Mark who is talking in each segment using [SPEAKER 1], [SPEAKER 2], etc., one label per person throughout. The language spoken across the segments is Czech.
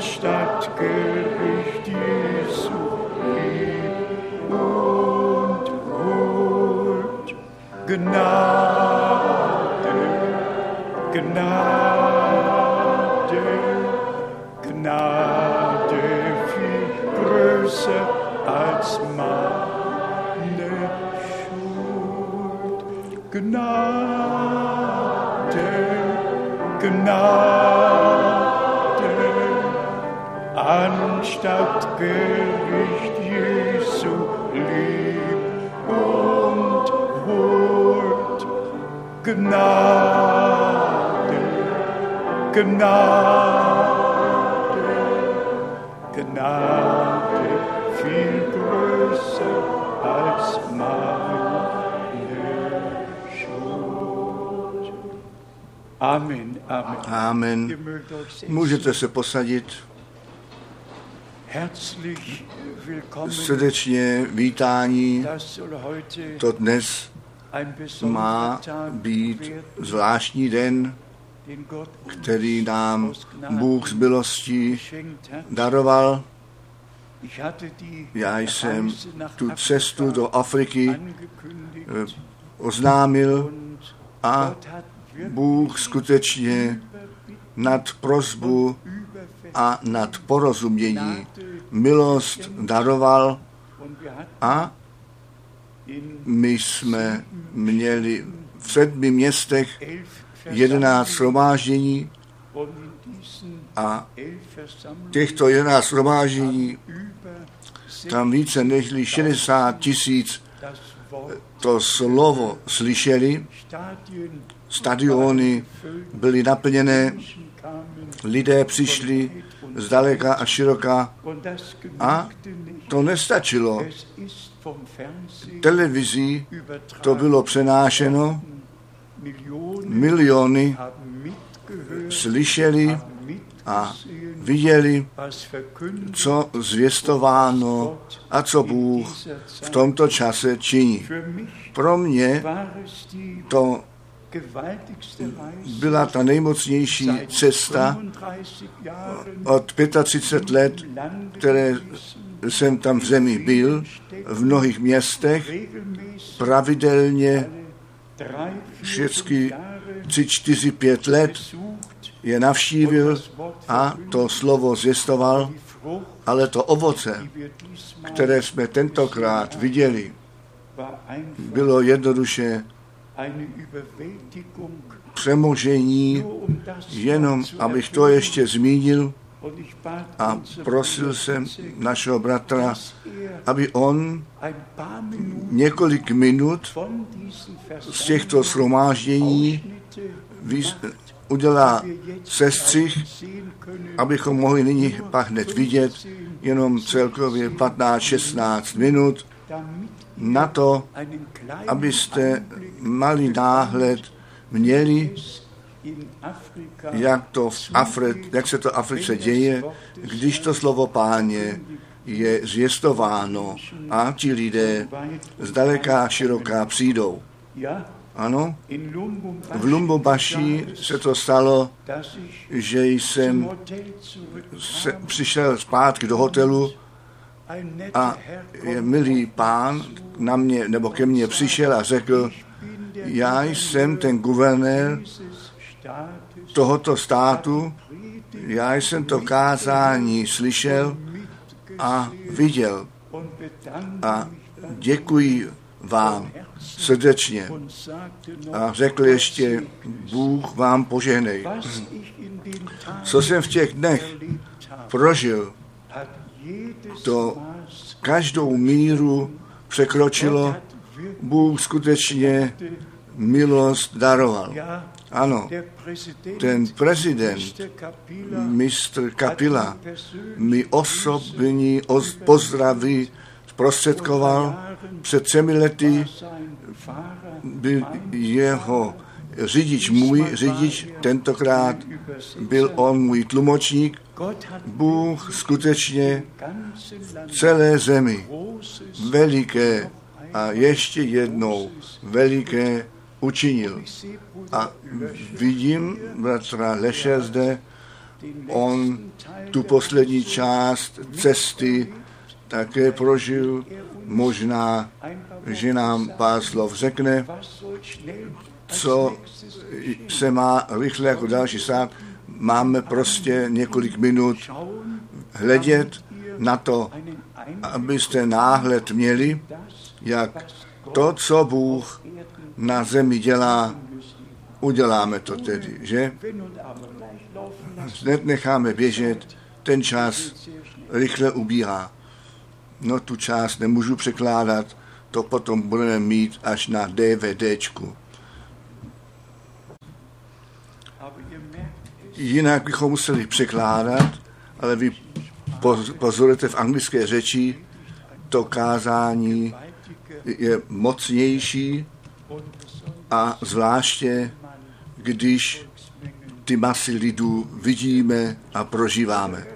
[SPEAKER 1] anstatt Gericht Jesu lieb und gut. Gnade, Gnade, Gnade viel größer als meine Gnade, Gnade, anstatt Gericht Jesu lieb und Huld. Gnade, Gnade, Amen, Amen.
[SPEAKER 2] Můžete se posadit. Srdečně vítání. To dnes má být zvláštní den, který nám Bůh z milostí
[SPEAKER 1] hat.
[SPEAKER 2] daroval. Já jsem tu cestu do Afriky eh, oznámil a Bůh skutečně nad prozbu a nad porozumění milost daroval a my jsme měli v sedmi městech jedenáct shromáždění a těchto jedenáct shromáždění tam více než 60 tisíc to slovo slyšeli, stadiony byly naplněné, lidé přišli zdaleka a široka a to nestačilo. Televizí to bylo přenášeno, miliony slyšeli a viděli, co zvěstováno a co Bůh v tomto čase činí. Pro mě to byla ta nejmocnější cesta
[SPEAKER 1] 35 Jahren
[SPEAKER 2] od 35 let, které jsem tam v zemi byl, v mnohých městech, pravidelně
[SPEAKER 1] Jahre
[SPEAKER 2] tři, čtyři, pět let je navštívil a to slovo
[SPEAKER 1] Frucht,
[SPEAKER 2] ale to ovoce, které jsme tentokrát viděli, bylo jednoduše přemožení,
[SPEAKER 1] um
[SPEAKER 2] jenom abych to ještě zmínil a prosil jsem našeho bratra,
[SPEAKER 1] er
[SPEAKER 2] aby on několik minut z těchto shromáždění udělá sestřih, abychom mohli nyní pak hned vidět jenom celkově 15-16 minut na to, abyste malý náhled měli, jak, to v Afri, jak se to v Africe děje, když to slovo páně je zvěstováno a ti lidé zdaleka a široká přijdou. Ano, v Lumbobaši se to stalo, že jsem se, přišel zpátky do hotelu a milý pán na mě, nebo ke mně přišel a řekl, já jsem ten guvernér tohoto státu, já jsem to kázání slyšel a viděl a děkuji vám srdečně. A řekl ještě, Bůh vám požehnej. Co jsem v těch dnech prožil, to každou míru překročilo, Bůh skutečně milost daroval. Ano, ten prezident, mistr Kapila, mi osobní oz- pozdraví zprostředkoval. Před třemi lety byl jeho řidič můj, řidič, tentokrát byl on můj tlumočník. Bůh skutečně celé zemi veliké a ještě jednou veliké učinil. A vidím bratra Leše zde, on tu poslední část cesty také prožil. Možná, že nám pár slov řekne, co se má rychle jako další stát. Máme prostě několik minut hledět na to, abyste náhled měli, jak to, co Bůh na zemi dělá, uděláme to tedy, že? Hned necháme běžet, ten čas rychle ubíhá. No tu část nemůžu překládat, to potom budeme mít až na DVDčku. Jinak bychom museli překládat, ale vy pozorujete v anglické řeči, to kázání je mocnější a zvláště, když ty masy lidů vidíme a prožíváme.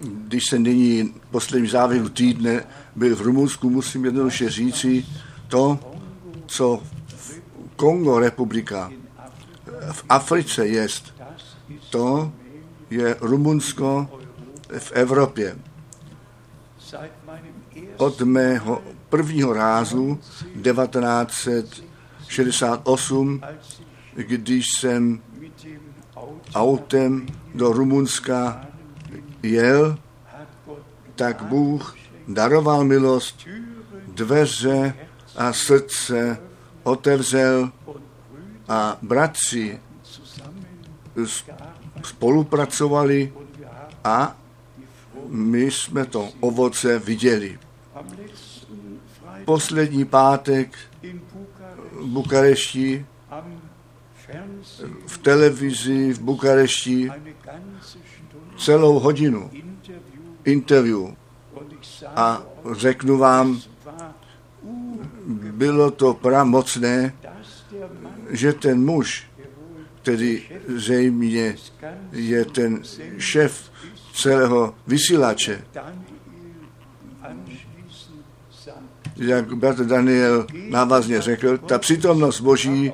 [SPEAKER 2] Když jsem nyní poslední závěru týdne byl v Rumunsku, musím jednoduše říci to, co v Kongo republika v Africe jest, to je Rumunsko v Evropě. Od mého prvního rázu 1968, když jsem autem do Rumunska jel, tak Bůh daroval milost, dveře a srdce otevřel a bratři spolupracovali a my jsme to ovoce viděli. Poslední pátek v Bukarešti, v televizi v Bukarešti celou hodinu interview. A řeknu vám, bylo to pramocné, že ten muž, který zřejmě je ten šéf celého vysílače, jak bratr Daniel návazně řekl, ta přítomnost Boží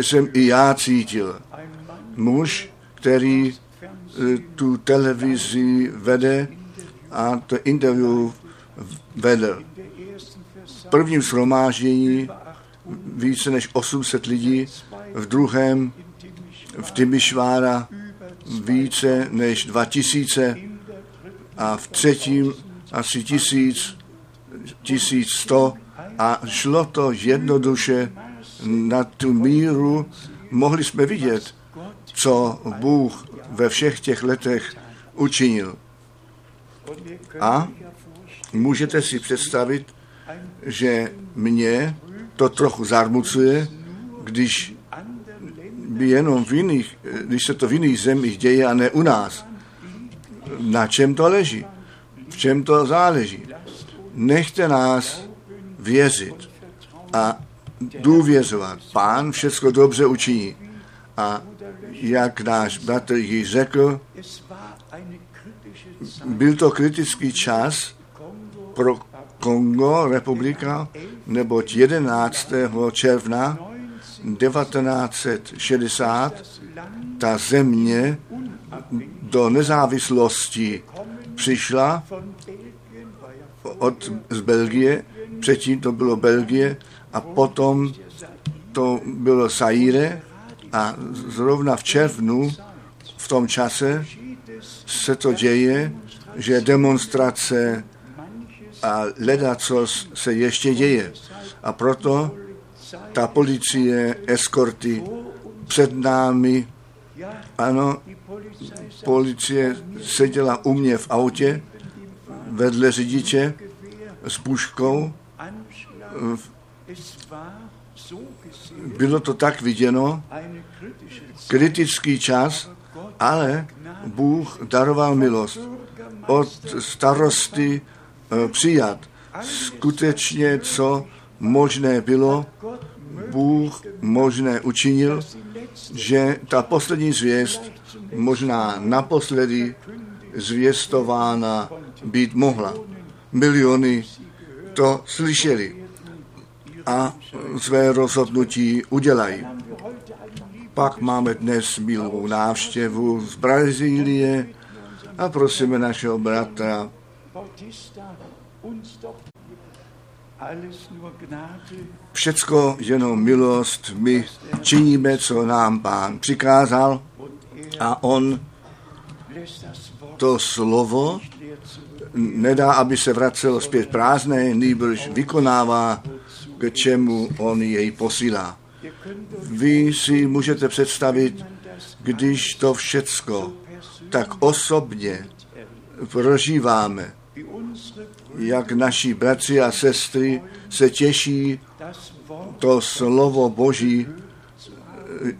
[SPEAKER 2] jsem i já cítil. Muž, který eh, tu televizi vede a to interview vedl. Prvním shromáždění více než 800 lidí, v druhém v Timišvára více než 2000 a v třetím asi tisíc, tisíc sto a šlo to jednoduše na tu míru. Mohli jsme vidět, co Bůh ve všech těch letech učinil. A můžete si představit, že mě to trochu zarmucuje, když by jenom v jiných, když se to v jiných zemích děje a ne u nás. Na čem to leží? V čem to záleží? Nechte nás věřit a důvěřovat. Pán všechno dobře učiní. A jak náš bratr již řekl, byl to kritický čas pro Kongo, republika, neboť 11. června 1960 ta země do nezávislosti přišla od, z Belgie, předtím to bylo Belgie a potom to bylo Saire a zrovna v červnu v tom čase se to děje, že demonstrace a leda, co se ještě děje. A proto ta policie, eskorty před námi, ano, policie seděla u mě v autě vedle řidiče s puškou. Bylo to tak viděno, kritický čas, ale Bůh daroval milost. Od starosty přijat. Skutečně, co možné bylo, Bůh možné učinil, že ta poslední zvěst, možná naposledy, zvěstována být mohla. Miliony to slyšeli a své rozhodnutí udělají. Pak máme dnes milou návštěvu z Brazílie a prosíme našeho bratra Všecko jenom milost, my činíme, co nám pán přikázal. A on to slovo nedá, aby se vracelo zpět prázdné, nýbrž vykonává, k čemu on jej posílá. Vy si můžete představit, když to všecko tak osobně prožíváme, jak naši bratři a sestry se těší to slovo Boží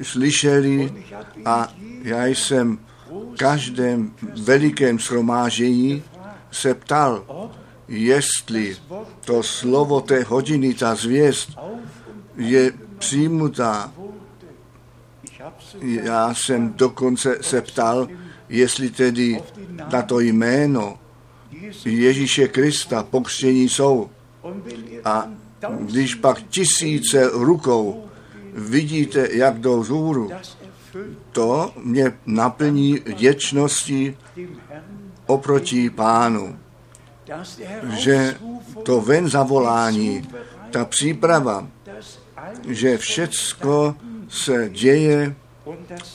[SPEAKER 2] slyšeli a já jsem v každém velikém shromážení se ptal, jestli to slovo té hodiny, ta zvěst je přijmutá. Já jsem dokonce se ptal, jestli tedy na to jméno Ježíše Krista pokřtění jsou. A když pak tisíce rukou vidíte, jak jdou zůru, to mě naplní děčností oproti pánu, že to ven zavolání, ta příprava, že všecko se děje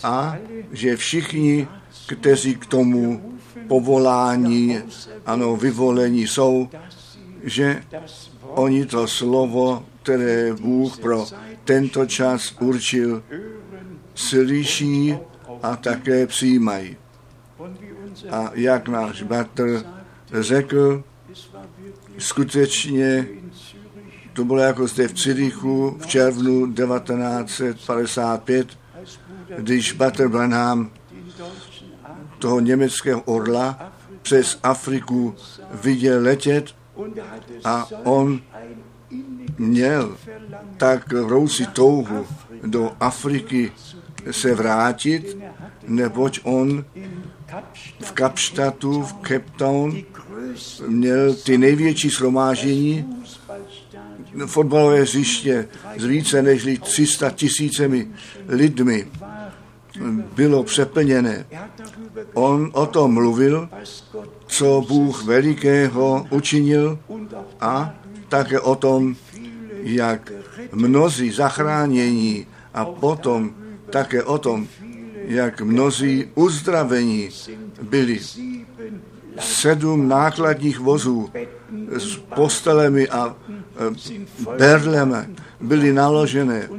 [SPEAKER 2] a že všichni, kteří k tomu povolání, ano, vyvolení jsou, že oni to slovo, které Bůh pro tento čas určil, slyší a také přijímají. A jak náš bratr řekl, skutečně to bylo jako zde v Cirichu v červnu 1955, když Bater Branham toho německého orla přes Afriku viděl letět a on měl tak roucí touhu do Afriky se vrátit, neboť on v Kapštatu, v Cape Town, měl ty největší shromáždění, fotbalové hřiště s více než 300 tisícemi lidmi bylo přeplněné. On o tom mluvil, co Bůh velikého učinil a také o tom, jak mnozí zachránění a potom také o tom, jak mnozí uzdravení byli. Sedm nákladních vozů s postelemi a e, berlemi byly naložené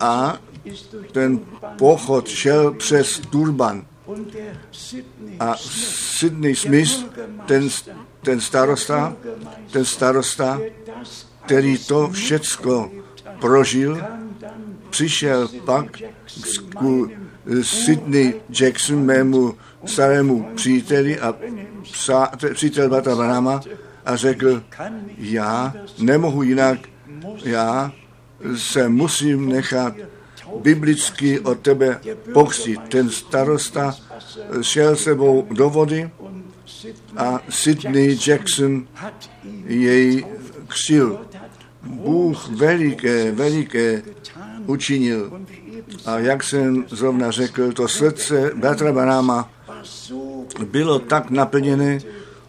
[SPEAKER 2] a ten pochod šel přes Turban. A Sidney Smith, ten, ten starosta, ten starosta, který to všecko prožil, přišel pak k Sidney Jackson, mému starému příteli a psa, přítel Bata Branama a řekl, já nemohu jinak, já se musím nechat biblicky od tebe pochstit. Ten starosta šel sebou do vody a Sidney Jackson jej křil. Bůh veliké, veliké učinil. A jak jsem zrovna řekl, to srdce Bratra Baráma bylo tak naplněné,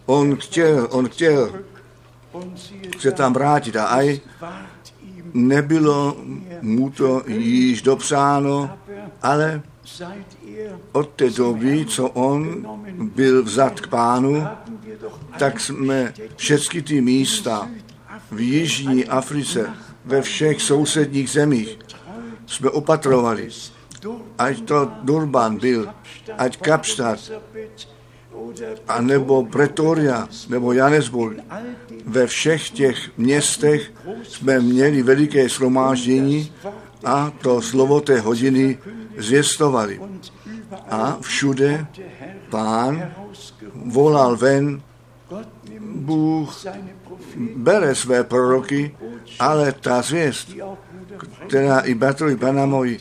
[SPEAKER 2] on chtěl, on chtěl se tam vrátit a aj nebylo mu to již dopřáno, ale od té doby, co on byl vzat k pánu, tak jsme všechny ty místa v Jižní Africe, ve všech sousedních zemích jsme opatrovali. Ať to Durban byl, ať Kapstadt, a nebo Pretoria, nebo Johannesburg. Ve všech těch městech jsme měli veliké shromáždění a to slovo té hodiny zvěstovali. A všude pán volal ven, Bůh bere své proroky, ale ta zvěst, která i Batrovi Panamovi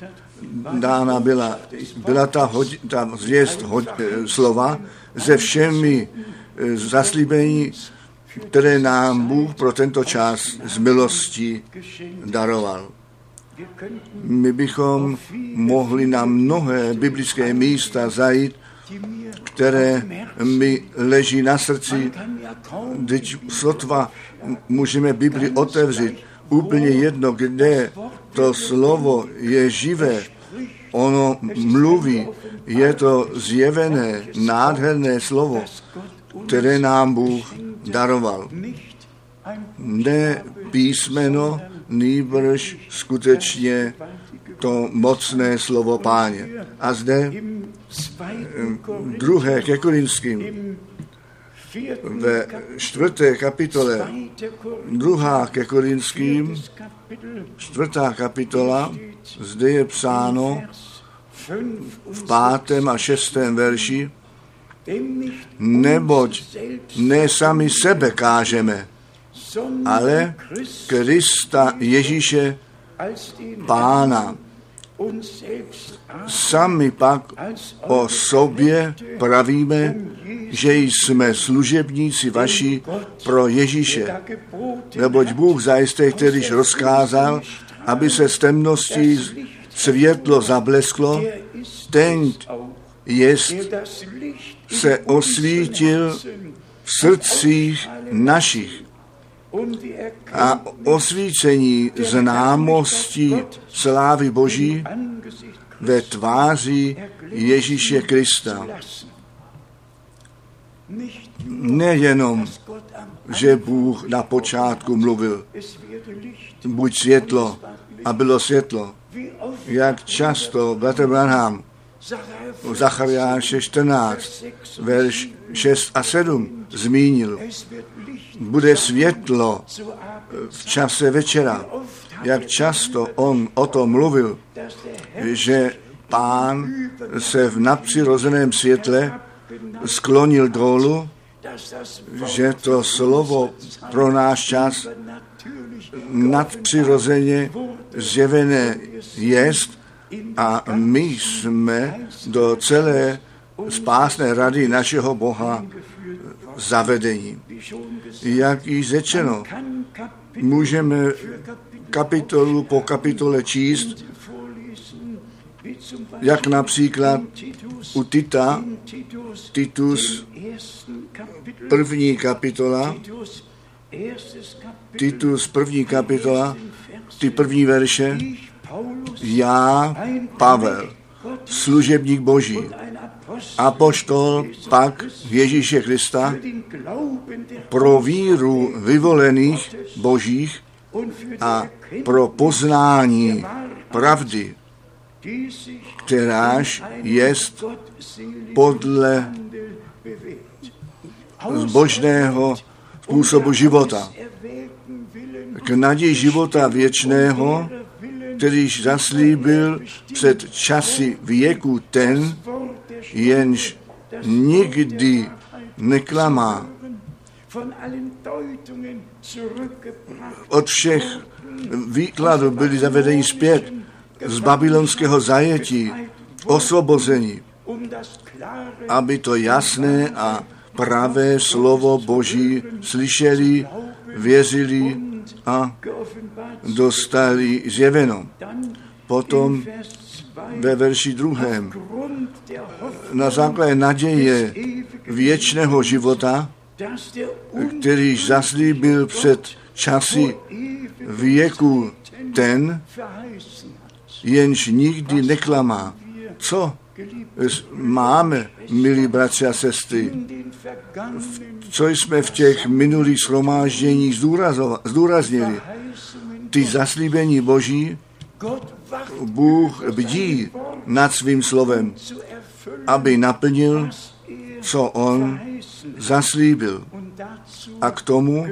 [SPEAKER 2] dána byla, byla ta, hodi, ta zvěst hod, eh, slova se všemi eh, zaslíbení, které nám Bůh pro tento čas z milosti daroval. My bychom mohli na mnohé biblické místa zajít, které mi leží na srdci. Teď sotva můžeme Bibli otevřít. Úplně jedno, kde to slovo je živé, ono mluví, je to zjevené, nádherné slovo, které nám Bůh daroval. Ne písmeno, nýbrž skutečně to mocné slovo páně. A zde druhé ke Korinským ve čtvrté kapitole, druhá ke Korinským, čtvrtá kapitola, zde je psáno v pátém a šestém verši, neboť ne sami sebe kážeme, ale Krista Ježíše Pána. Sami pak o sobě pravíme, že jsme služebníci vaši pro Ježíše. Neboť Bůh zajisté, kterýž rozkázal, aby se z temnosti světlo zablesklo, ten jest se osvítil v srdcích našich a osvícení známosti slávy Boží ve tváři Ježíše Krista. Nejenom, že Bůh na počátku mluvil, buď světlo, a bylo světlo. Jak často Bratr Branham v Zachariáše 14, verš 6 a 7 zmínil, bude světlo v čase večera. Jak často on o tom mluvil, že pán se v nadpřirozeném světle sklonil dolů, že to slovo pro náš čas nadpřirozeně zjevené jest a my jsme do celé spásné rady našeho Boha zavedení. Jak již řečeno, můžeme kapitolu po kapitole číst, jak například u Tita, Titus, první kapitola, Titus, první kapitola, ty první verše, já, Pavel, služebník Boží, apoštol pak Ježíše Krista pro víru vyvolených božích a pro poznání pravdy, kteráž jest podle zbožného způsobu života. K naději života věčného, kterýž zaslíbil před časy věku ten, jenž nikdy neklamá. Od všech výkladů byli zavedeni zpět z babylonského zajetí, osvobození, aby to jasné a pravé slovo Boží slyšeli, věřili a dostali zjeveno. Potom ve verši druhém na základě naděje věčného života, kterýž zaslíbil před časy věku ten, jenž nikdy neklamá. Co máme, milí bratři a sestry, co jsme v těch minulých shromážděních zdůraznili, ty zaslíbení Boží, Bůh bdí nad svým slovem, aby naplnil, co on zaslíbil. A k tomu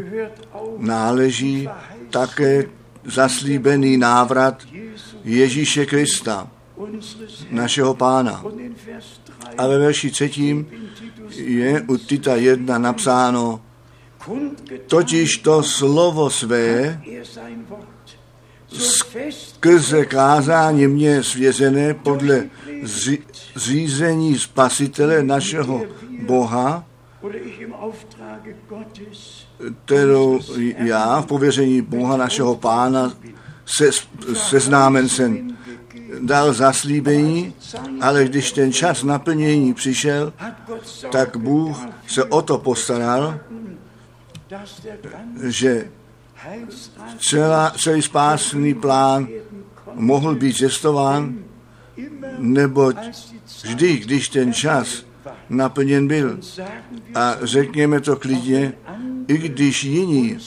[SPEAKER 2] náleží také zaslíbený návrat Ježíše Krista, našeho pána. A ve verši třetím je u Tita 1 napsáno, totiž to slovo své skrze kázání mě svěřené podle zří, zřízení spasitele našeho Boha, kterou já v pověření Boha našeho pána se, seznámen jsem dal zaslíbení, ale když ten čas naplnění přišel, tak Bůh se o to postaral, že celá, celý spásný plán mohl být cestován, neboť vždy, když ten čas naplněn byl, a řekněme to klidně, i když jiní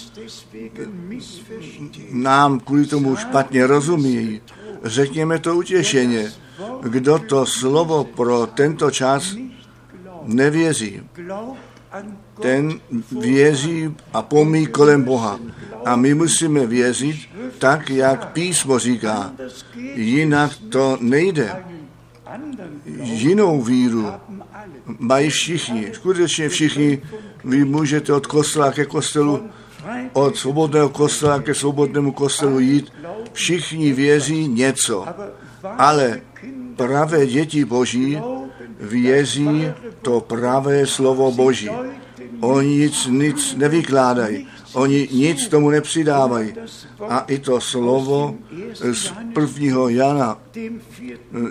[SPEAKER 2] nám kvůli tomu špatně rozumí, řekněme to utěšeně, kdo to slovo pro tento čas nevěří, ten věří a pomí kolem Boha. A my musíme věřit tak, jak písmo říká. Jinak to nejde. Jinou víru mají všichni, skutečně všichni. Vy můžete od kostela ke kostelu, od svobodného kostela ke svobodnému kostelu jít. Všichni věří něco, ale pravé děti Boží věří to pravé slovo Boží. Oni nic, nic nevykládají, oni nic tomu nepřidávají. A i to slovo z prvního Jana,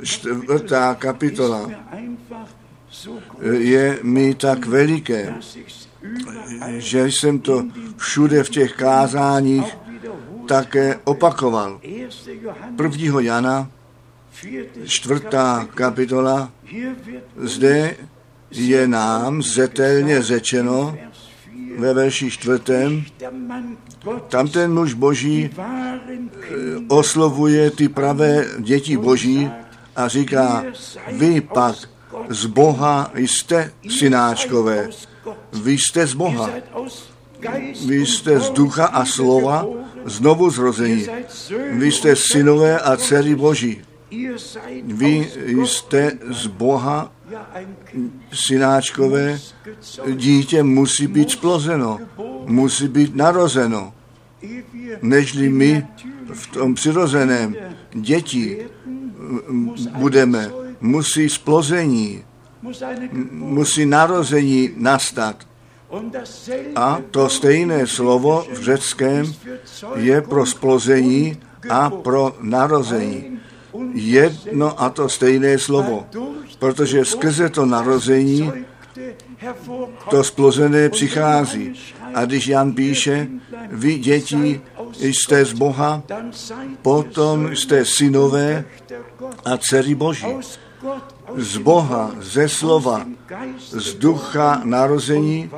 [SPEAKER 2] čtvrtá kapitola, je mi tak veliké, že jsem to všude v těch kázáních také opakoval. Prvního Jana, čtvrtá kapitola, zde je nám zetelně řečeno ve verši čtvrtém, tam ten muž boží oslovuje ty pravé děti boží a říká, vy pak z Boha jste synáčkové, vy jste z Boha, vy jste z ducha a slova znovu zrození, vy jste synové a dcery boží. Vy jste z Boha synáčkové, dítě musí být splozeno, musí být narozeno, nežli my v tom přirozeném děti budeme, musí splození, musí narození nastat. A to stejné slovo v řeckém je pro splození a pro narození. Jedno a to stejné slovo, protože skrze to narození to splozené přichází. A když Jan píše, vy děti jste z Boha, potom jste synové a dcery Boží. Z Boha, ze slova, z ducha narození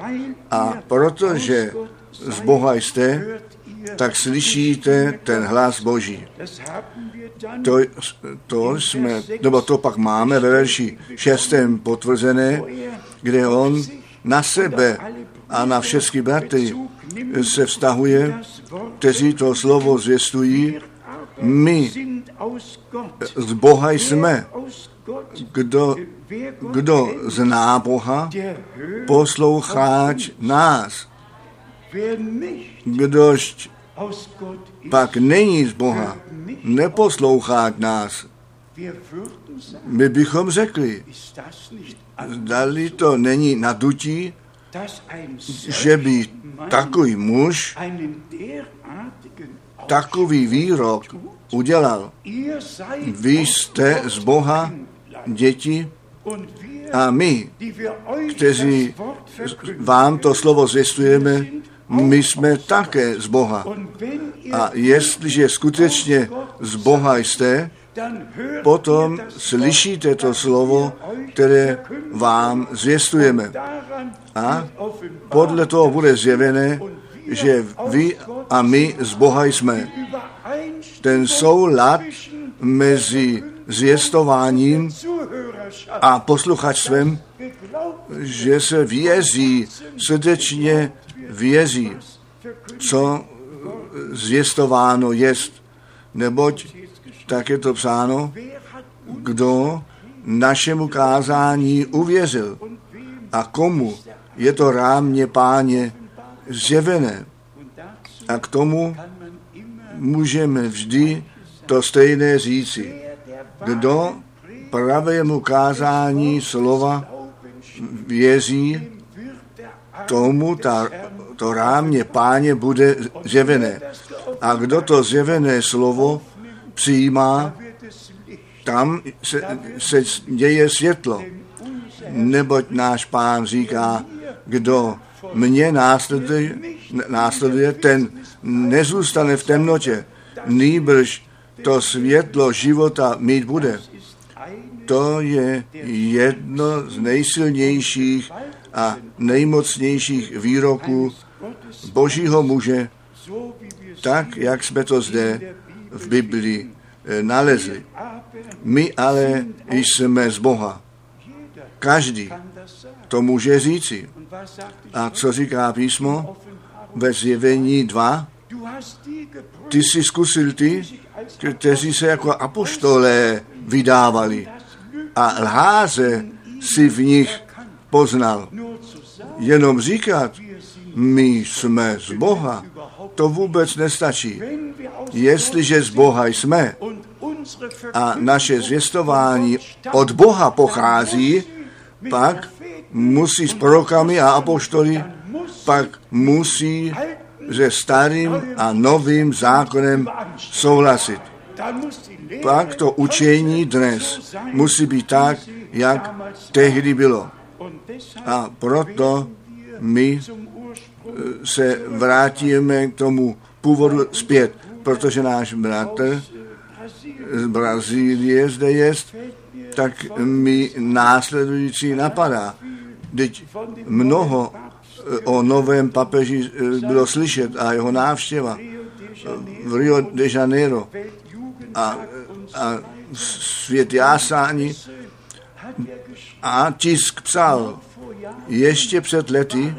[SPEAKER 2] a protože z Boha jste, tak slyšíte ten hlas Boží. To, to jsme, nebo to pak máme ve verši 6. potvrzené, kde on na sebe a na všechny bratry se vztahuje, kteří to slovo zvěstují. My z Boha jsme. Kdo, kdo zná Boha, posloucháč nás. Kdož pak není z Boha, neposlouchá nás. My bychom řekli, zdali to není nadutí, že by takový muž takový výrok udělal. Vy jste z Boha děti a my, kteří vám to slovo zvěstujeme, my jsme také z Boha. A jestliže skutečně z Boha jste, potom slyšíte to slovo, které vám zvěstujeme. A podle toho bude zjevené, že vy a my z Boha jsme. Ten soulad mezi zvěstováním a posluchačstvem, že se vězí, srdečně vězí, co zvěstováno jest. Neboť tak je to psáno, kdo našemu kázání uvěřil a komu je to rámě páně zjevené. A k tomu můžeme vždy to stejné říci. Kdo pravému kázání slova věří, tomu ta, to rámě páně bude zjevené. A kdo to zjevené slovo přijímá, tam se, se děje světlo. Neboť náš pán říká, kdo mě následuje, následuje, ten nezůstane v temnotě, nýbrž to světlo života mít bude. To je jedno z nejsilnějších a nejmocnějších výroků Božího muže, tak, jak jsme to zde v Biblii eh, nalezli. My ale jsme z Boha. Každý to může říci. A co říká písmo ve zjevení 2? Ty jsi zkusil ty, kteří se jako apoštolé vydávali a lháze si v nich poznal. Jenom říkat, my jsme z Boha, to vůbec nestačí. Jestliže z Boha jsme a naše zvěstování od Boha pochází, pak musí s prorokami a apoštoly, pak musí se starým a novým zákonem souhlasit. Pak to učení dnes musí být tak, jak tehdy bylo. A proto my eh, se vrátíme k tomu původu zpět, protože náš bratr z Brazílie zde je, tak mi následující napadá. Teď mnoho o novém papeži eh, bylo slyšet a jeho návštěva v Rio de Janeiro a, a svět jásání a tisk psal. Ještě před lety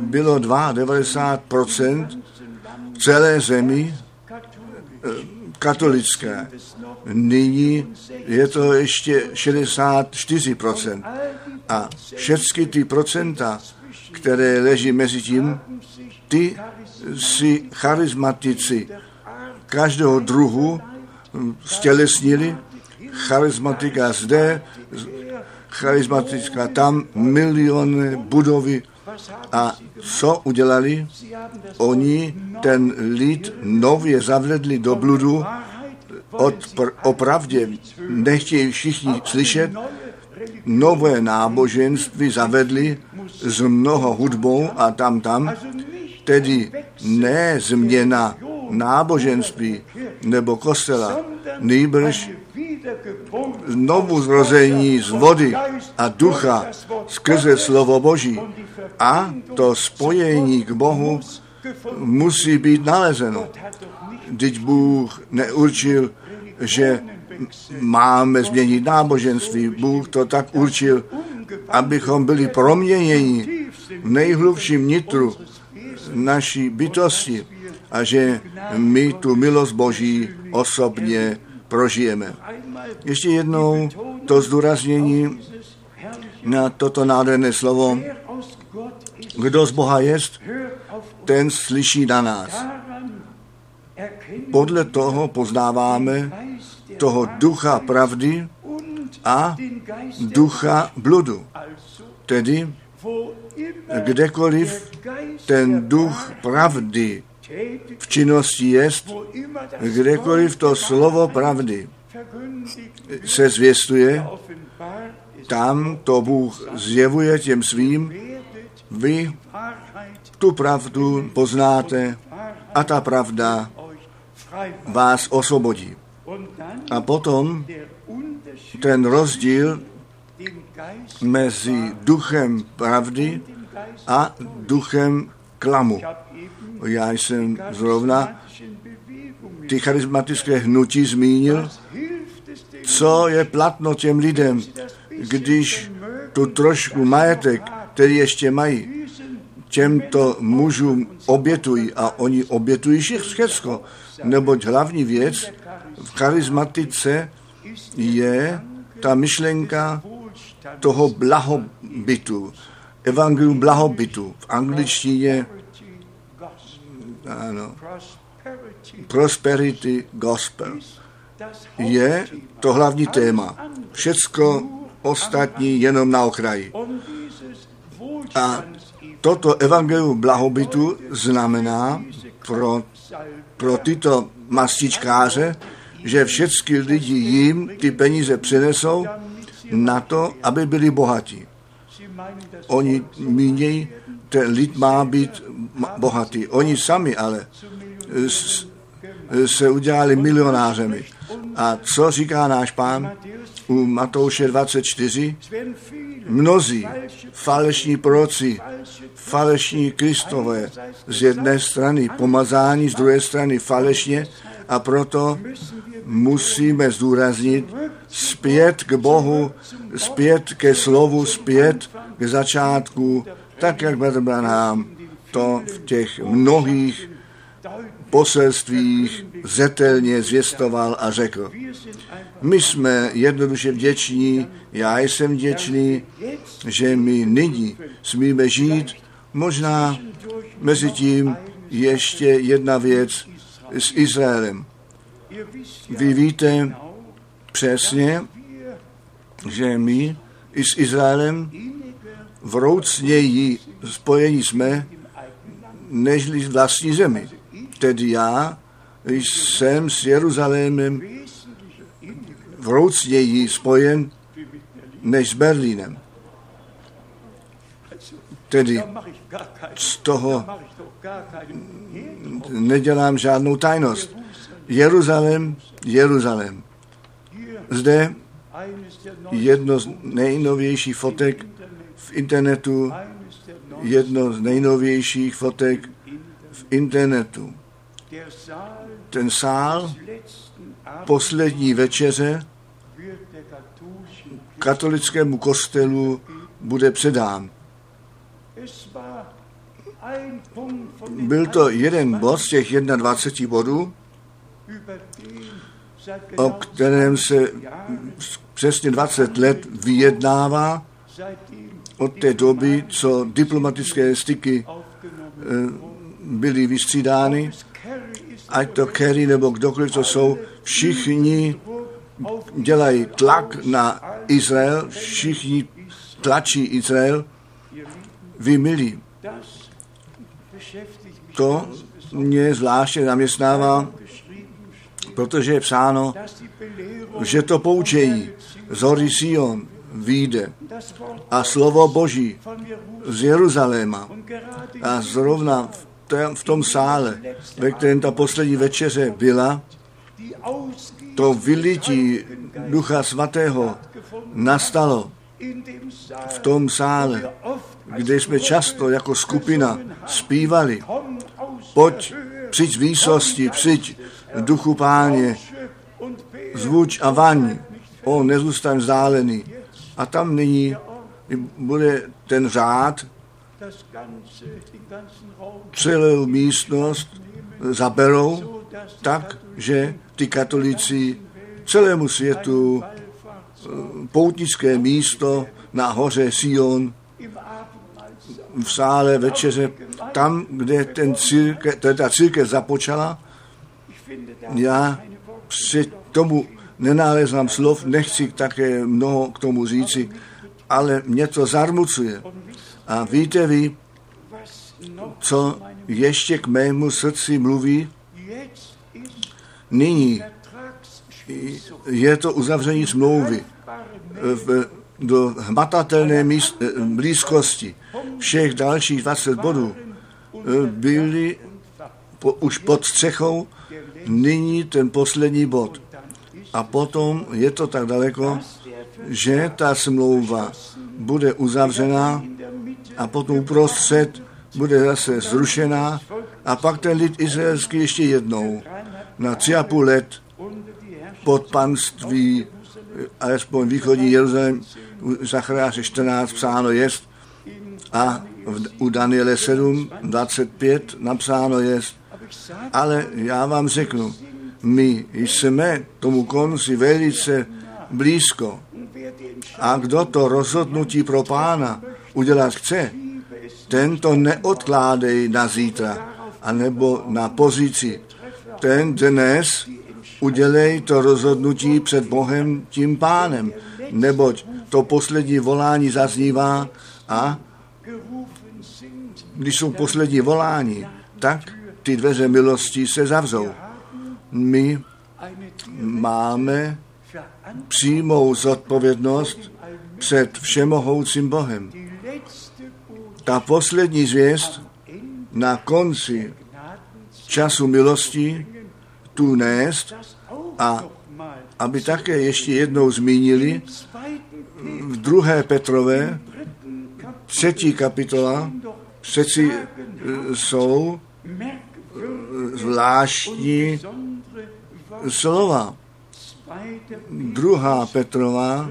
[SPEAKER 2] bylo 92% v celé zemi eh, katolické. Nyní je to ještě 64%. A všechny ty procenta, které leží mezi tím, ty si charismatici každého druhu stělesnili, charismatika zde, charismatická tam, miliony budovy. A co udělali? Oni ten lid nově zavledli do bludu, od pr- o pravdě nechtějí všichni slyšet, nové náboženství zavedli s mnoho hudbou a tam tam, tedy ne změna náboženství nebo kostela, nejbrž znovu zrození z vody a ducha skrze slovo Boží. A to spojení k Bohu musí být nalezeno. Teď Bůh neurčil, že máme změnit náboženství. Bůh to tak určil, abychom byli proměněni v nejhlubším nitru naší bytosti a že my tu milost Boží osobně prožijeme. Ještě jednou to zdůraznění na toto nádherné slovo. Kdo z Boha jest, ten slyší na nás. Podle toho poznáváme toho ducha pravdy a ducha bludu. Tedy kdekoliv ten duch pravdy v činnosti jest, kdekoliv to slovo pravdy se zvěstuje, tam to Bůh zjevuje těm svým, vy tu pravdu poznáte a ta pravda vás osvobodí. A potom ten rozdíl mezi duchem pravdy a duchem klamu. Já jsem zrovna ty charismatické hnutí zmínil, co je platno těm lidem, když tu trošku majetek, který ještě mají, těmto mužům obětují a oni obětují všechno, neboť hlavní věc v charismatice je ta myšlenka toho blahobytu, evangelium blahobytu. V angličtině ano, prosperity gospel. Je to hlavní téma. Všecko ostatní jenom na okraji. A toto evangelium blahobytu znamená pro, pro tyto mastičkáře, že všechny lidi jim ty peníze přinesou na to, aby byli bohatí. Oni mínějí, ten lid má být bohatý. Oni sami ale se udělali milionářemi. A co říká náš pán u Matouše 24? Mnozí falešní proroci, falešní kristové z jedné strany, pomazání z druhé strany falešně a proto musíme zdůraznit zpět k Bohu, zpět ke slovu, zpět k začátku, tak jak Brother Branham to v těch mnohých poselstvích zetelně zvěstoval a řekl. My jsme jednoduše vděční, já jsem vděčný, že my nyní smíme žít. Možná mezi tím ještě jedna věc s Izraelem. Vy víte přesně, že my i s Izraelem vroucněji spojení jsme, nežli v vlastní zemi. Tedy já jsem s Jeruzalémem vroucněji spojen než s Berlínem. Tedy z toho nedělám žádnou tajnost. Jeruzalém, Jeruzalém. Zde jedno z nejnovějších fotek v internetu, jedno z nejnovějších fotek v internetu. Ten sál poslední večeře katolickému kostelu bude předán. Byl to jeden bod z těch 21 bodů, o kterém se přesně 20 let vyjednává od té doby, co diplomatické styky eh, byly vystřídány, ať to Kerry nebo kdokoliv to jsou, všichni dělají tlak na Izrael, všichni tlačí Izrael. Vy milí, to mě zvláště zaměstnává, protože je psáno, že to poučejí z hory Sion výjde a slovo Boží z Jeruzaléma a zrovna v v tom sále, ve kterém ta poslední večeře byla, to vylití Ducha Svatého nastalo v tom sále, kde jsme často jako skupina zpívali. Pojď, přijď z výsosti, přijď duchu páně, zvuč a vaň, o, nezůstaň vzdálený. A tam nyní bude ten řád, celou místnost zaberou tak, že ty katolíci celému světu eh, poutnické místo na hoře Sion v sále večeře, tam, kde ten círke, ta církev započala, já při tomu nenálezám slov, nechci také mnoho k tomu říci, ale mě to zarmucuje. A víte vy, co ještě k mému srdci mluví? Nyní je to uzavření smlouvy v, do hmatatelné míst, eh, blízkosti. Všech dalších 20 bodů eh, byly po, už pod střechou, nyní ten poslední bod. A potom je to tak daleko, že ta smlouva bude uzavřená a potom uprostřed bude zase zrušená a pak ten lid izraelský ještě jednou na tři a půl let pod panství alespoň východní Jeruzalém, u Zachariáše 14 psáno jest a u Daniele 7, 25 napsáno jest, ale já vám řeknu, my jsme tomu konci velice blízko. A kdo to rozhodnutí pro pána udělat chce, tento neodkládej na zítra, anebo na pozici. ten dnes udělej to rozhodnutí před Bohem tím pánem, neboť to poslední volání zaznívá a když jsou poslední volání, tak ty dveře milosti se zavřou. My máme přímou zodpovědnost před všemohoucím Bohem. Ta poslední zvěst na konci času milosti tu nést a aby také ještě jednou zmínili v druhé Petrové, třetí kapitola, přeci e, jsou e, zvláštní slova. Druhá Petrova,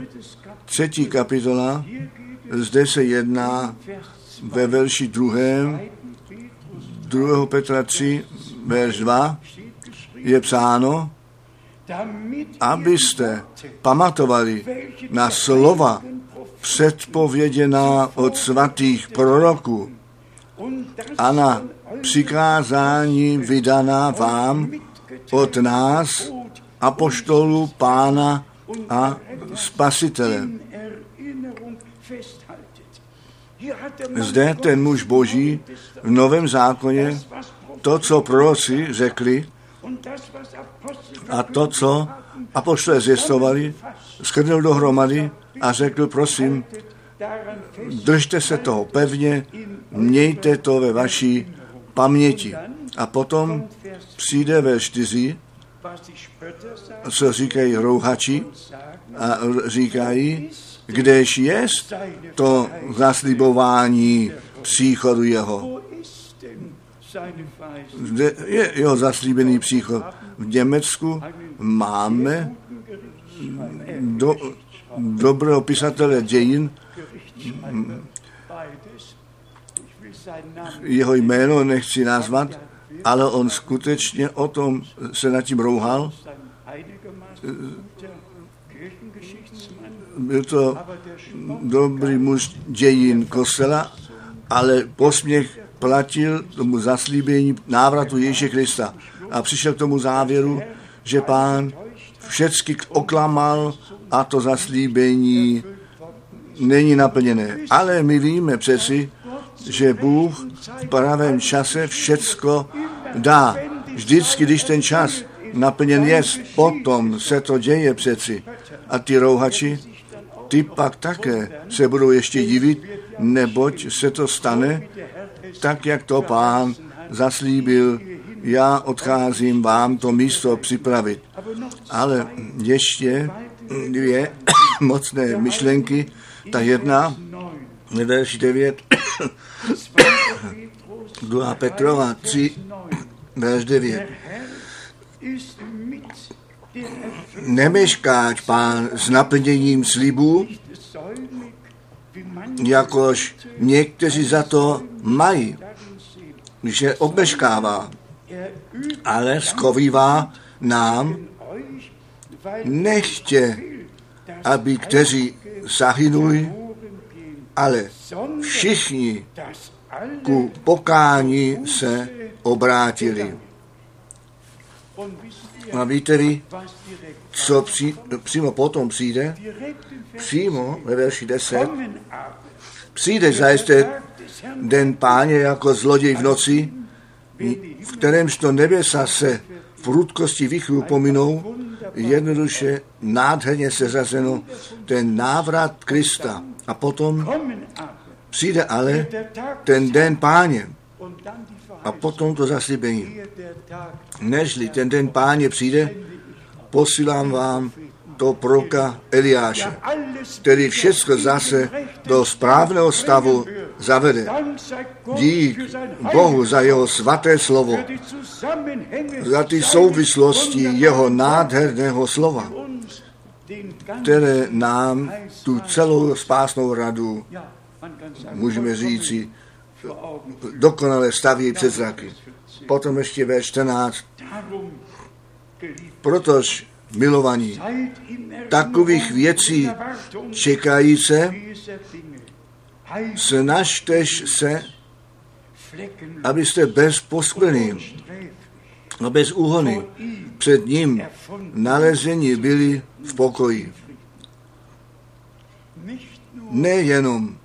[SPEAKER 2] třetí kapitola, zde se jedná ve verši druhém, 2. Petra 3, verš 2, je psáno, abyste pamatovali na slova předpověděná od svatých proroků a na přikázání vydaná vám od nás, apoštolů Pána a Spasitele. Zde ten muž boží v Novém zákoně to, co proroci řekli a to, co apoštole zjistovali, skrnul dohromady a řekl, prosím, držte se toho pevně, mějte to ve vaší paměti. A potom přijde ve čtyři, co říkají rouhači a říkají, kdež je to zaslibování příchodu jeho. Kde je jeho zaslíbený příchod? V Německu máme do, dobrého pisatele dějin, jeho jméno nechci nazvat, ale on skutečně o tom se nad tím rouhal. Byl to dobrý muž dějin kostela, ale posměch platil tomu zaslíbení návratu Ježíše Krista. A přišel k tomu závěru, že pán všecky oklamal a to zaslíbení není naplněné. Ale my víme přeci, že Bůh v pravém čase všecko dá. Vždycky, když ten čas naplněn je, potom se to děje přeci. A ty rouhači, ty pak také se budou ještě divit, neboť se to stane tak, jak to pán zaslíbil. Já odcházím vám to místo připravit. Ale ještě dvě mocné myšlenky. Ta jedna, verš 9, 2. Petrova 3, verš 9. Nemeškáč pán s naplněním slibů, jakož někteří za to mají, že obeškává, ale skovývá nám, nechtě, aby kteří zahynuli, ale všichni ku pokání se obrátili. A víte vy, co při, přímo potom přijde? Přímo ve verši 10 přijde zajisté den páně jako zloděj v noci, v kterémž to nebesa se v prudkosti vychru pominou, jednoduše nádherně seřazeno ten návrat Krista. A potom přijde ale ten den páně a potom to zaslíbení. Nežli ten den páně přijde, posílám vám do proka Eliáše, který všechno zase do správného stavu zavede. Dík Bohu za jeho svaté slovo, za ty souvislosti jeho nádherného slova, které nám tu celou spásnou radu, můžeme říci, dokonale staví před zraky. Potom ještě ve 14. Protož milovaní, takových věcí čekajíce, snažtež se, abyste bez poskvrný a bez úhony před ním nalezení byli v pokoji. Nejenom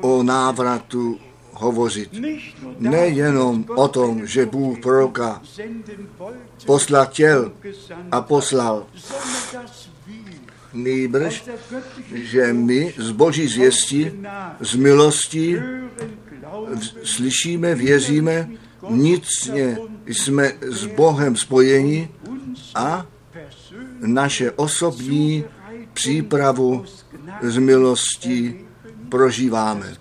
[SPEAKER 2] o návratu hovořit. Nejenom o tom, že Bůh proroka poslal chtěl a poslal, nýbrž, že my z boží zvěsti, z milosti slyšíme, věříme, nicně jsme s Bohem spojeni a naše osobní přípravu z milosti prožíváme.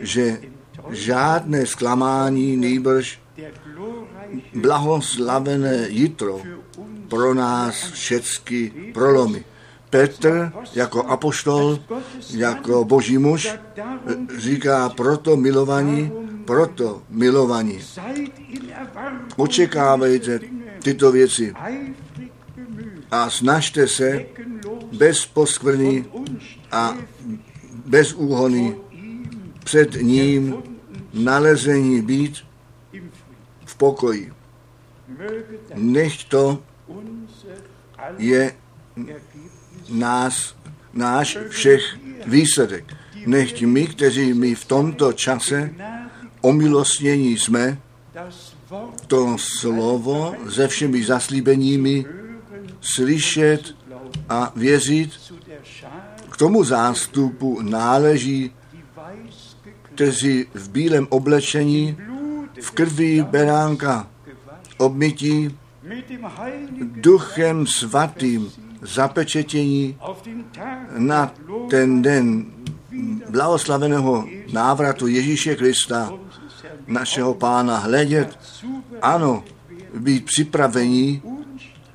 [SPEAKER 2] Že žádné zklamání, nýbrž blahoslavené jitro pro nás všecky prolomy. Petr jako apoštol, jako boží muž říká proto milovaní, proto milovaní. Očekávejte tyto věci a snažte se bez poskvrny a bez úhony před ním nalezení být v pokoji. Nech to je nás, náš všech výsledek. Nechť my, kteří my v tomto čase omilostnění jsme, to slovo se všemi zaslíbeními slyšet a věřit, k tomu zástupu náleží, kteří v bílém oblečení, v krvi beránka obmytí, duchem svatým zapečetění na ten den blahoslaveného návratu Ježíše Krista, našeho pána, hledět, ano, být připravení,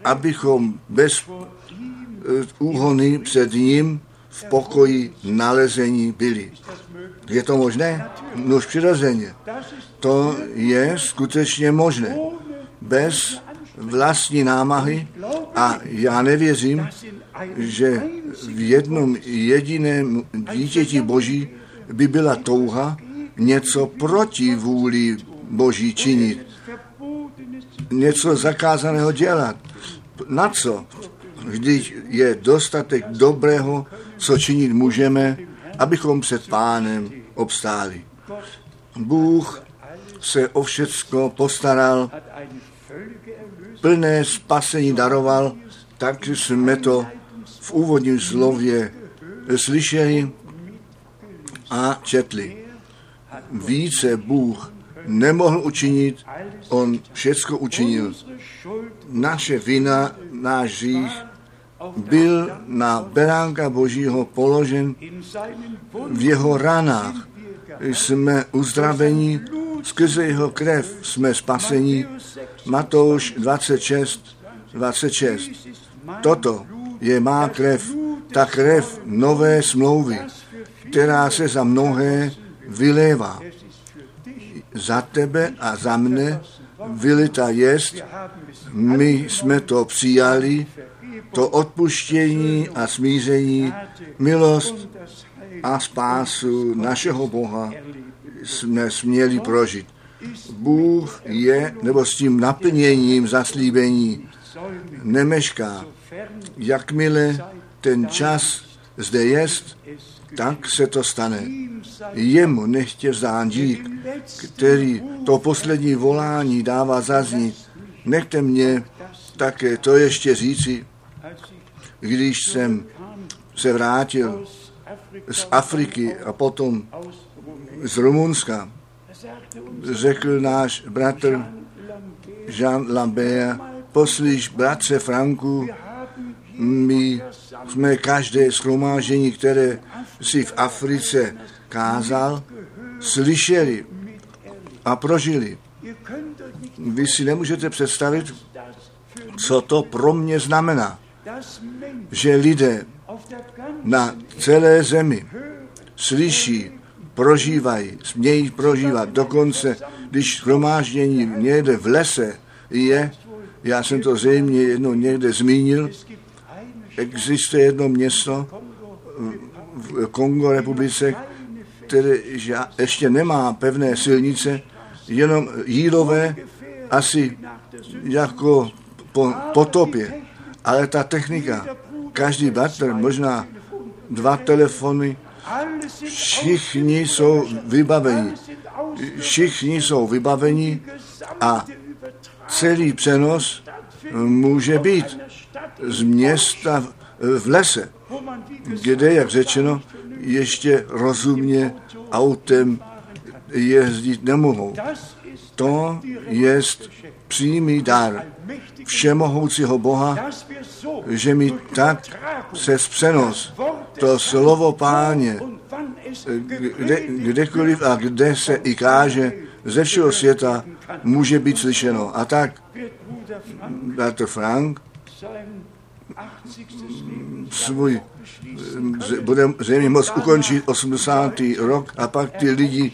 [SPEAKER 2] abychom bez eh, úhony před ním v pokoji nalezení byli. Je to možné? Nož přirozeně. To je skutečně možné. Bez vlastní námahy a já nevěřím, že v jednom jediném dítěti Boží by byla touha něco proti vůli Boží činit, něco zakázaného dělat. Na co? Když je dostatek dobrého, co činit můžeme, abychom před pánem obstáli. Bůh se o všecko postaral, plné spasení daroval, tak jsme to v úvodním slově slyšeli a četli. Více Bůh nemohl učinit, on všecko učinil. Naše vina, náš řích byl na beránka Božího položen v jeho ranách. Jsme uzdraveni, skrze jeho krev jsme spaseni. Matouš 26, 26. Toto je má krev, ta krev nové smlouvy, která se za mnohé vylévá. Za tebe a za mne vylita jest, my jsme to přijali, to odpuštění a smíření, milost a spásu našeho Boha jsme směli prožít. Bůh je, nebo s tím naplněním zaslíbení nemešká. Jakmile ten čas zde jest, tak se to stane. Jemu nechtě vzdán dík, který to poslední volání dává zaznít. Nechte mě také to ještě říci, když jsem se vrátil z Afriky a potom z Rumunska, řekl náš bratr Jean Lambert, poslíš bratře Franku, my jsme každé schromážení, které si v Africe kázal, slyšeli a prožili. Vy si nemůžete představit, co to pro mě znamená, že lidé na celé zemi slyší, prožívají, smějí prožívat. Dokonce, když schromáždění někde v lese je, já jsem to zřejmě jednou někde zmínil, existuje jedno město v Kongo republice, které ještě nemá pevné silnice, jenom jílové asi jako po potopě. Ale ta technika, každý bratr, možná dva telefony, všichni jsou vybaveni. Všichni jsou vybaveni a celý přenos může být z města v lese, kde, jak řečeno, ještě rozumně autem jezdit nemohou. To je přímý dar všemohoucího Boha, že mi tak se přenos, to slovo páně, kde, kdekoliv a kde se i káže, ze všeho světa může být slyšeno. A tak bratr Frank svůj bude zřejmě moc ukončit 80. rok a pak ty lidi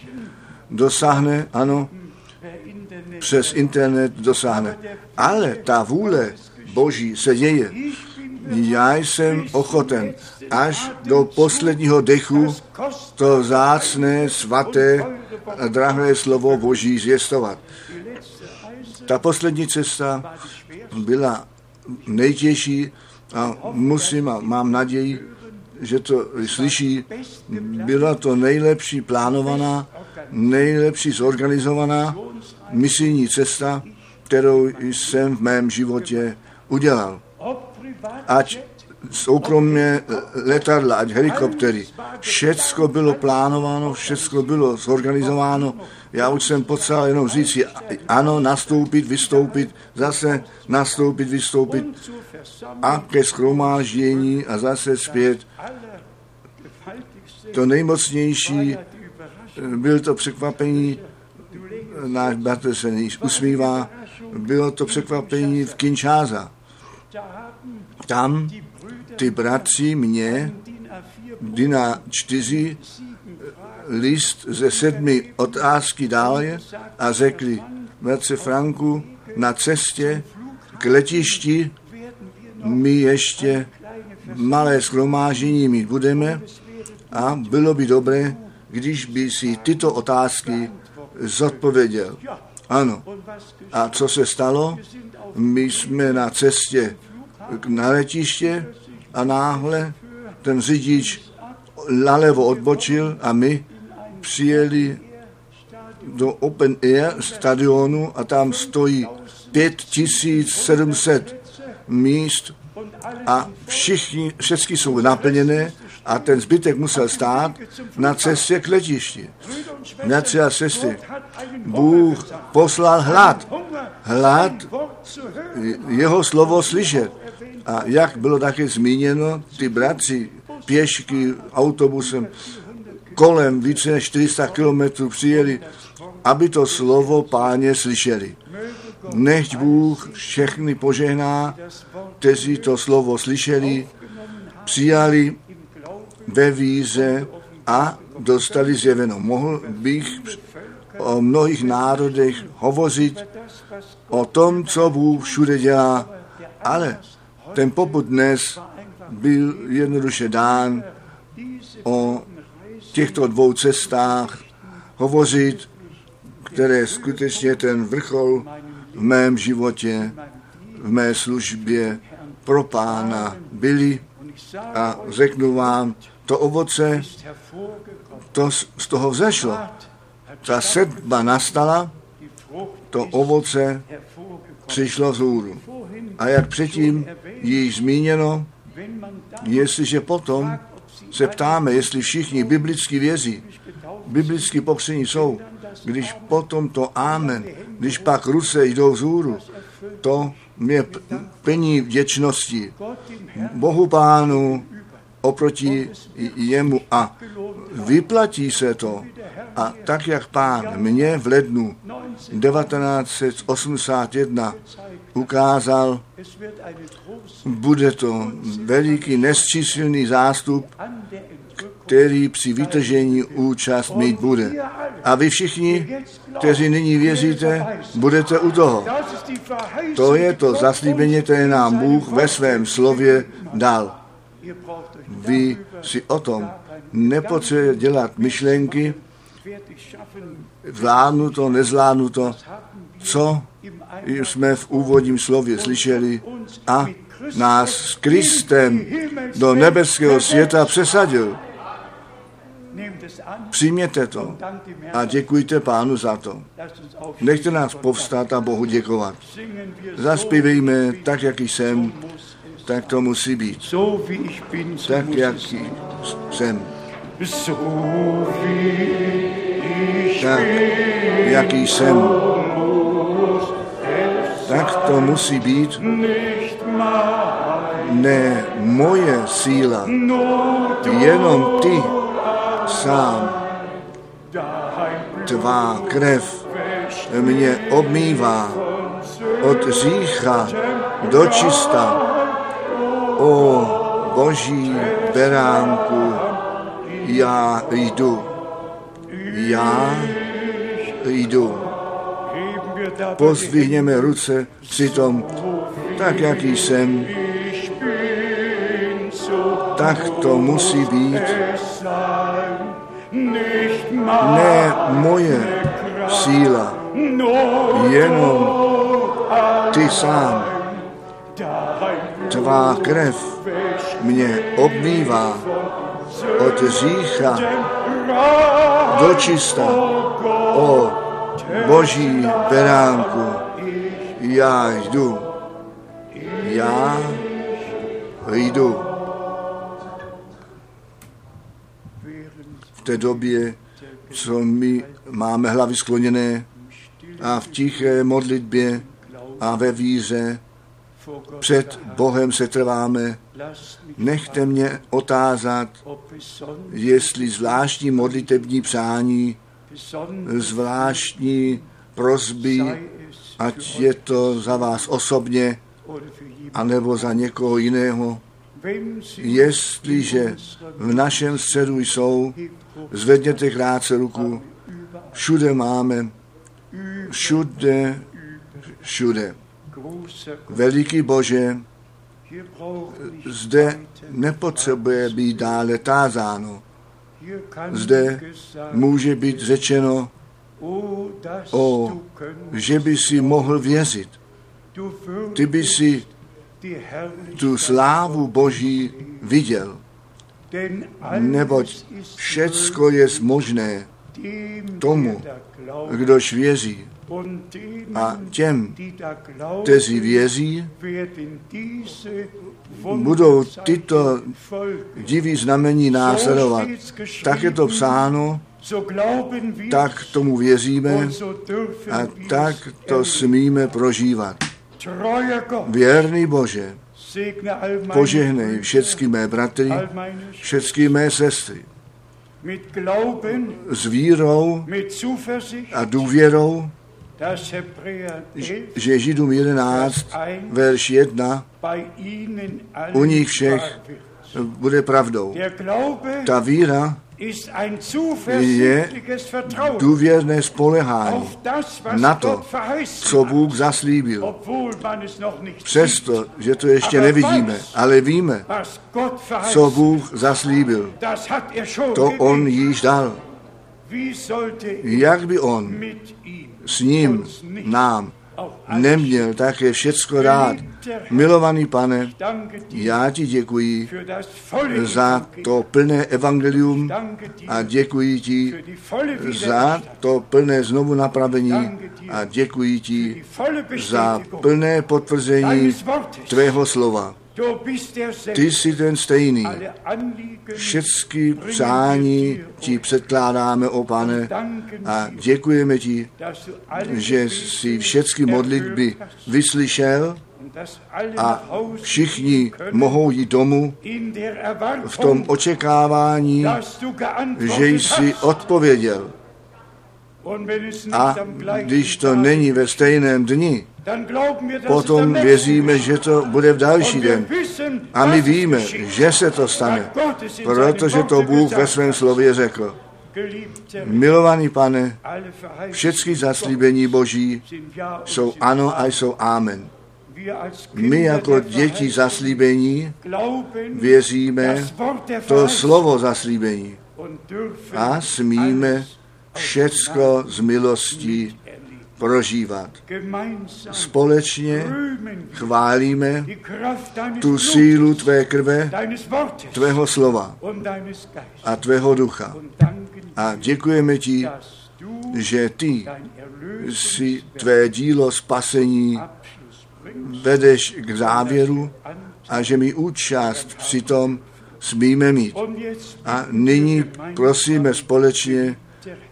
[SPEAKER 2] dosáhne, ano, přes internet dosáhne. Ale ta vůle Boží se děje. Já jsem ochoten až do posledního dechu to zácné, svaté drahé slovo Boží zjistovat. Ta poslední cesta byla nejtěžší a musím a mám naději, že to slyší, byla to nejlepší plánovaná, nejlepší zorganizovaná misijní cesta, kterou jsem v mém životě udělal. Ať soukromně letadla, ať helikoptery, všecko bylo plánováno, všecko bylo zorganizováno. Já už jsem potřeboval jenom říct ano, nastoupit, vystoupit, zase nastoupit, vystoupit a ke skromáždění a zase zpět. To nejmocnější byl to překvapení, náš bratr se již usmívá, bylo to překvapení v Kinshasa. Tam ty bratři mě Dina 4 list ze sedmi otázky dále a řekli, bratře Franku, na cestě k letišti my ještě malé schromážení mít budeme a bylo by dobré, když by si tyto otázky zodpověděl. Ano. A co se stalo? My jsme na cestě na letiště a náhle ten řidič nalevo odbočil a my přijeli do Open Air stadionu a tam stojí 5700 míst a všichni, všechny jsou naplněné a ten zbytek musel stát na cestě k letišti. Bratři a sestry, Bůh poslal hlad. Hlad, jeho slovo slyšet. A jak bylo také zmíněno, ty bratři pěšky, autobusem, kolem více než 400 kilometrů přijeli, aby to slovo páně slyšeli. Nechť Bůh všechny požehná, kteří to slovo slyšeli, přijali ve víze a dostali zjeveno. Mohl bych o mnohých národech hovořit, o tom, co Bůh všude dělá, ale ten poput dnes byl jednoduše dán o těchto dvou cestách hovořit, které skutečně ten vrchol v mém životě, v mé službě pro pána byly a řeknu vám, to ovoce, to z toho vzešlo. Ta sedba nastala, to ovoce přišlo z hůru. A jak předtím již zmíněno, jestliže potom se ptáme, jestli všichni biblicky věří, biblicky popření jsou, když potom to amen, když pak ruce jdou vzhůru, to mě plní vděčnosti Bohu Pánu oproti jemu a vyplatí se to. A tak, jak pán mě v lednu 1981 ukázal, bude to veliký nesčíslný zástup, který při vytržení účast mít bude. A vy všichni, kteří nyní věříte, budete u toho. To je to zaslíbení, které nám Bůh ve svém slově dal. Vy si o tom nepotřebujete dělat myšlenky, Zvládnu to, nezvládnu to, co jsme v úvodním slově slyšeli a nás s Kristem do nebeského světa přesadil. Přijměte to a děkujte pánu za to. Nechte nás povstat a Bohu děkovat. Zaspívejme tak, jak jsem, tak to musí být. Tak, jak jsem. Tak, jaký jsem. Tak to musí být. Ne moje síla, jenom ty sám. Tvá krev mě obmývá od řícha do čista. O boží beránku, já jdu. Já jdu. Pozdvihněme ruce přitom, tak jaký jsem, tak to musí být. Ne moje síla, jenom ty sám. Tvá krev mě obmývá od řícha do čista. O boží beránku, já jdu. Já jdu. V té době, co my máme hlavy skloněné a v tiché modlitbě a ve víře před Bohem se trváme. Nechte mě otázat, jestli zvláštní modlitební přání, zvláštní prozby, ať je to za vás osobně, anebo za někoho jiného, jestliže v našem středu jsou, zvedněte krátce ruku, všude máme, všude, všude. Veliký Bože, zde nepotřebuje být dále tázáno. Zde může být řečeno, o, že by si mohl věřit. Ty by si tu slávu Boží viděl. Neboť všecko je možné tomu, kdož věří. A těm, kteří věří, budou tyto diví znamení následovat. Tak je to psáno, tak tomu věříme a tak to smíme prožívat. Věrný Bože, požehnej všechny mé bratry, všechny mé sestry. S vírou a důvěrou, že Židům 11, verš 1, u nich všech bude pravdou. Ta víra je důvěrné spolehání na to, co Bůh zaslíbil. Přesto, že to ještě nevidíme, ale víme, co Bůh zaslíbil. To On již dal. Jak by On s ním, nám, neměl také všecko rád. Milovaný pane, já ti děkuji za to plné evangelium a děkuji ti za to plné znovu napravení a děkuji ti za plné potvrzení tvého slova. Ty jsi ten stejný. Všechny přání ti předkládáme, o pane, a děkujeme ti, že jsi všechny modlitby vyslyšel a všichni mohou jít domů v tom očekávání, že jsi odpověděl. A když to není ve stejném dni, potom věříme, že to bude v další den. A my víme, že se to stane, protože to Bůh ve svém slově řekl. Milovaný pane, všechny zaslíbení Boží jsou ano a jsou amen. My jako děti zaslíbení věříme to slovo zaslíbení. A smíme všecko z milostí prožívat. Společně chválíme tu sílu tvé krve, tvého slova a tvého ducha. A děkujeme ti, že ty si tvé dílo spasení vedeš k závěru a že mi účast přitom smíme mít. A nyní prosíme společně,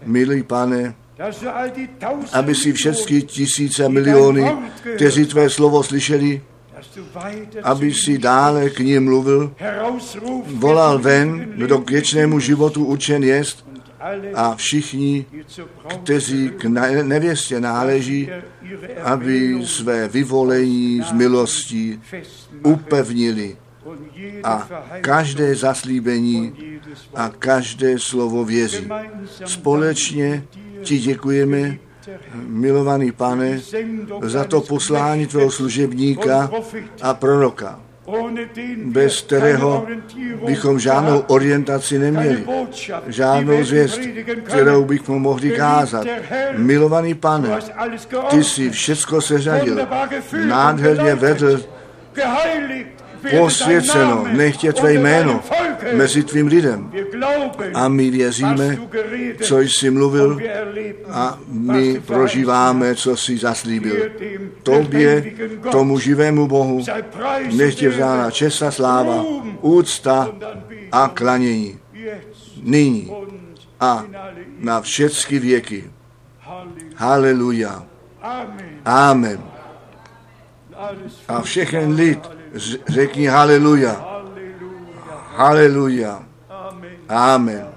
[SPEAKER 2] milý pane, aby si všechny tisíce miliony, kteří tvé slovo slyšeli, aby si dále k ním mluvil, volal ven, kdo k věčnému životu učen jest a všichni, kteří k ne- nevěstě náleží, aby své vyvolení z milostí upevnili. A každé zaslíbení a každé slovo věří. Společně ti děkujeme, milovaný pane, za to poslání tvého služebníka a proroka, bez kterého bychom žádnou orientaci neměli, žádnou zvěst, kterou bychom mohli kázat. Milovaný pane, ty jsi všecko seřadil, nádherně vedl, posvěceno, nechtě tvé jméno mezi tvým lidem. A my věříme, co jsi mluvil a my prožíváme, co jsi zaslíbil. Tobě, tomu živému Bohu, nech tě vzána čest a sláva, úcta a klanění. Nyní a na všechny věky. Haleluja. Amen. A všechen lid řekni haleluja. Haleluja. Amen.